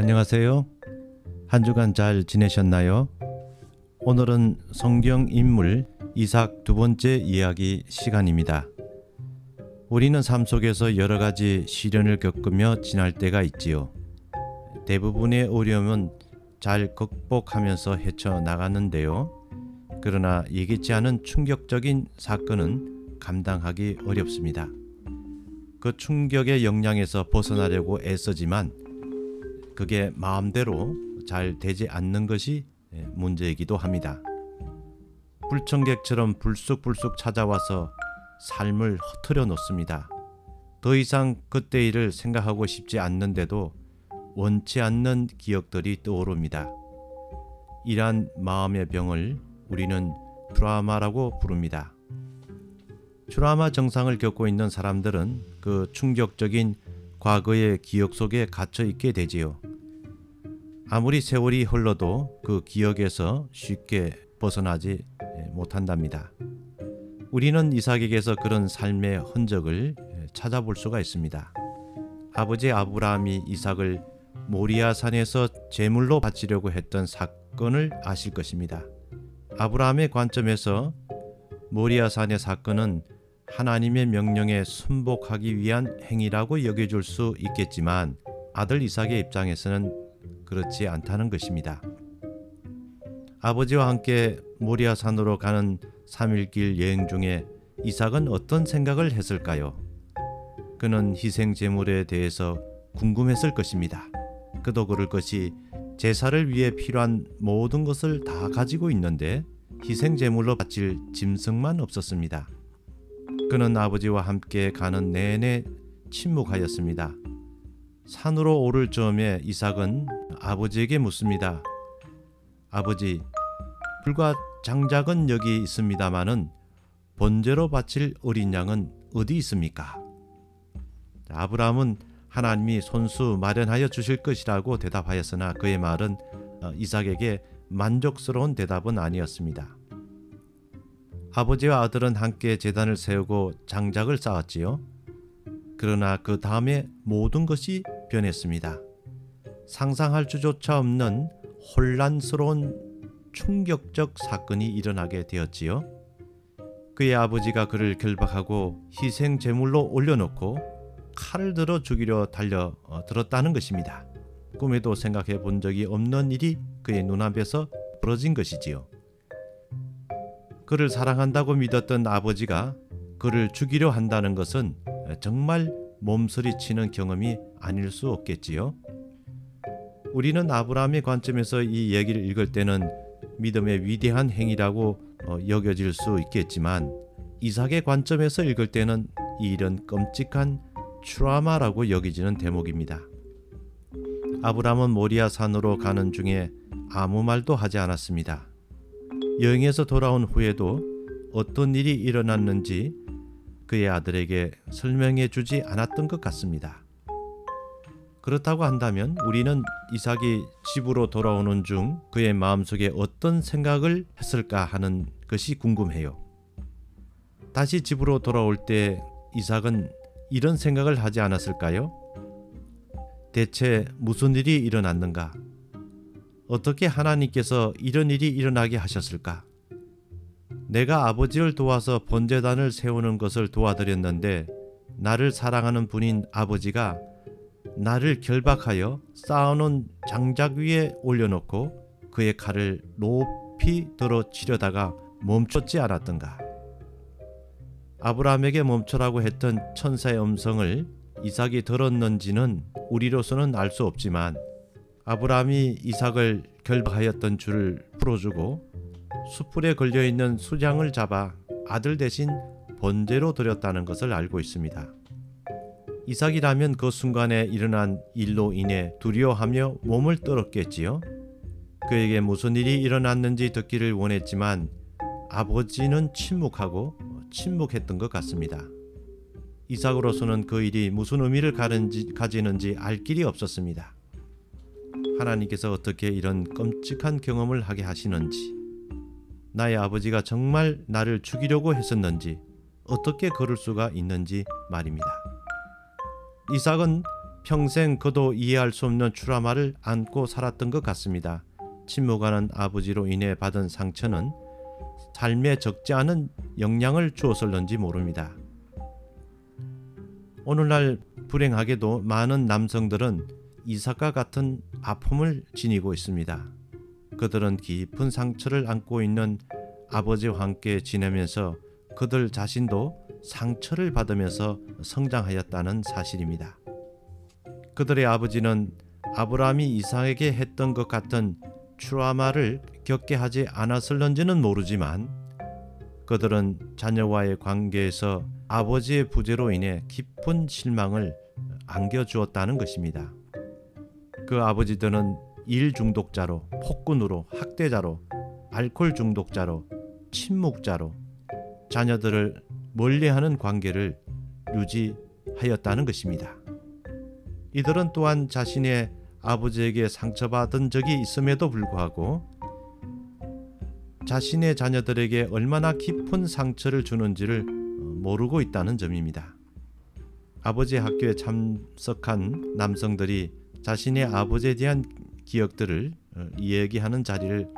안녕하세요. 한 주간 잘 지내셨나요? 오늘은 성경 인물 이삭 두 번째 이야기 시간입니다. 우리는 삶 속에서 여러 가지 시련을 겪으며 지날 때가 있지요. 대부분의 어려움은 잘 극복하면서 헤쳐나가는데요. 그러나 예기치 않은 충격적인 사건은 감당하기 어렵습니다. 그 충격의 영향에서 벗어나려고 애쓰지만 그게 마음대로 잘 되지 않는 것이 문제이기도 합니다. 불청객처럼 불쑥불쑥 찾아와서 삶을 허트려 놓습니다. 더 이상 그때 일을 생각하고 싶지 않는데도 원치 않는 기억들이 떠오릅니다. 이러한 마음의 병을 우리는 트라우마라고 부릅니다. 트라우마 증상을 겪고 있는 사람들은 그 충격적인 과거의 기억 속에 갇혀 있게 되지요. 아무리 세월이 흘러도 그 기억에서 쉽게 벗어나지 못한답니다. 우리는 이삭에게서 그런 삶의 흔적을 찾아볼 수가 있습니다. 아버지 아브라함이 이삭을 모리아 산에서 제물로 바치려고 했던 사건을 아실 것입니다. 아브라함의 관점에서 모리아 산의 사건은 하나님의 명령에 순복하기 위한 행위라고 여겨줄 수 있겠지만 아들 이삭의 입장에서는 그렇지 않다는 것입니다. 아버지와 함께 모리아 산으로 가는 3일길 여행 중에 이삭은 어떤 생각을 했을까요? 그는 희생 제물에 대해서 궁금했을 것입니다. 그도 그럴 것이 제사를 위해 필요한 모든 것을 다 가지고 있는데 희생 제물로 바칠 짐승만 없었습니다. 그는 아버지와 함께 가는 내내 침묵하였습니다. 산으로 오를 즈음에 이삭은 아버지에게 묻습니다. 아버지, 불과 장작은 여기 있습니다마는 번제로 바칠 어린 양은 어디 있습니까? 아브라함은 하나님이 손수 마련하여 주실 것이라고 대답하였으나 그의 말은 어, 이삭에게 만족스러운 대답은 아니었습니다. 아버지와 아들은 함께 재단을 세우고 장작을 쌓았지요. 그러나 그 다음에 모든 것이 변했습니다. 상상할 수조차 없는 혼란스러운 충격적 사건이 일어나게 되었지요. 그의 아버지가 그를 결박하고 희생 제물로 올려놓고 칼을 들어 죽이려 달려 어, 들었다는 것입니다. 꿈에도 생각해 본 적이 없는 일이 그의 눈앞에서 벌어진 것이지요. 그를 사랑한다고 믿었던 아버지가 그를 죽이려 한다는 것은 정말 몸서리 치는 경험이 아닐 수 없겠지요. 우리는 아브라함의 관점에서 이 얘기를 읽을 때는 믿음의 위대한 행위라고 어, 여겨질 수 있겠지만 이삭의 관점에서 읽을 때는 이 일은 끔찍한 트라마라고 여기지는 대목입니다. 아브라함은 모리아 산으로 가는 중에 아무 말도 하지 않았습니다. 여행에서 돌아온 후에도 어떤 일이 일어났는지 그의 아들에게 설명해 주지 않았던 것 같습니다. 그렇다고 한다면 우리는 이삭이 집으로 돌아오는 중 그의 마음속에 어떤 생각을 했을까 하는 것이 궁금해요. 다시 집으로 돌아올 때 이삭은 이런 생각을 하지 않았을까요? 대체 무슨 일이 일어났는가? 어떻게 하나님께서 이런 일이 일어나게 하셨을까? 내가 아버지를 도와서 번제단을 세우는 것을 도와드렸는데 나를 사랑하는 분인 아버지가 나를 결박하여 쌓아놓은 장작 위에 올려놓고 그의 칼을 높이 들어 치려다가 멈췄지 않았던가? 아브라함에게 멈춰라고 했던 천사의 음성을 이삭이 들었는지는 우리로서는 알 수 없지만 아브라함이 이삭을 결박하였던 줄을 풀어주고 수풀에 걸려 있는 수장을 잡아 아들 대신 번제로 드렸다는 것을 알고 있습니다. 이삭이라면 그 순간에 일어난 일로 인해 두려워하며 몸을 떨었겠지요. 그에게 무슨 일이 일어났는지 듣기를 원했지만 아버지는 침묵하고 침묵했던 것 같습니다. 이삭으로서는 그 일이 무슨 의미를 가지는지 알 길이 없었습니다. 하나님께서 어떻게 이런 끔찍한 경험을 하게 하시는지, 나의 아버지가 정말 나를 죽이려고 했었는지, 어떻게 그럴 수가 있는지 말입니다. 이삭은 평생 그도 이해할 수 없는 트라우마를 안고 살았던 것 같습니다. 침묵하는 아버지로 인해 받은 상처는 삶에 적지 않은 영향을 주었을는지 모릅니다. 오늘날 불행하게도 많은 남성들은 이삭과 같은 아픔을 지니고 있습니다. 그들은 깊은 상처를 안고 있는 아버지와 함께 지내면서 그들 자신도 상처를 받으면서 성장하였다는 사실입니다. 그들의 아버지는 아브라함이 이삭에게 했던 것 같은 트라우마를 겪게 하지 않았을런지는 모르지만 그들은 자녀와의 관계에서 아버지의 부재로 인해 깊은 실망을 안겨주었다는 것입니다. 그 아버지들은 일 중독자로, 폭군으로, 학대자로, 알코올 중독자로, 침묵자로 자녀들을 멀리하는 관계를 유지하였다는 것입니다. 이들은 또한 자신의 아버지에게 상처받은 적이 있음에도 불구하고 자신의 자녀들에게 얼마나 깊은 상처를 주는지를 모르고 있다는 점입니다. 아버지 학교에 참석한 남성들이 자신의 아버지에 대한 기억들을 이야기하는 자리를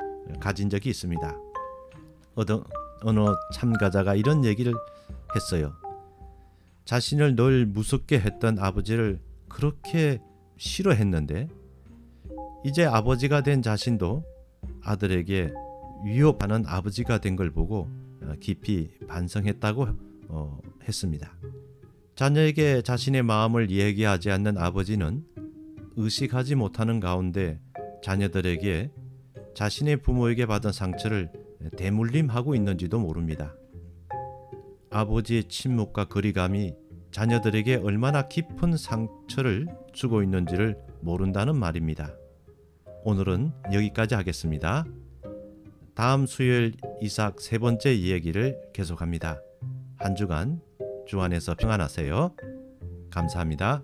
가진 적이 있습니다. 어느, 어느 참가자가 이런 얘기를 했어요. 자신을 늘 무섭게 했던 아버지를 그렇게 싫어했는데 이제 아버지가 된 자신도 아들에게 위협하는 아버지가 된 걸 보고 깊이 반성했다고 어, 했습니다. 자녀에게 자신의 마음을 얘기하지 않는 아버지는 의식하지 못하는 가운데 자녀들에게 자신의 부모에게 받은 상처를 대물림하고 있는지도 모릅니다. 아버지의 침묵과 거리감이 자녀들에게 얼마나 깊은 상처를 주고 있는지를 모른다는 말입니다. 오늘은 여기까지 하겠습니다. 다음 수요일 이삭 세 번째 이야기를 계속합니다. 한 주간 주 안에서 평안하세요. 감사합니다.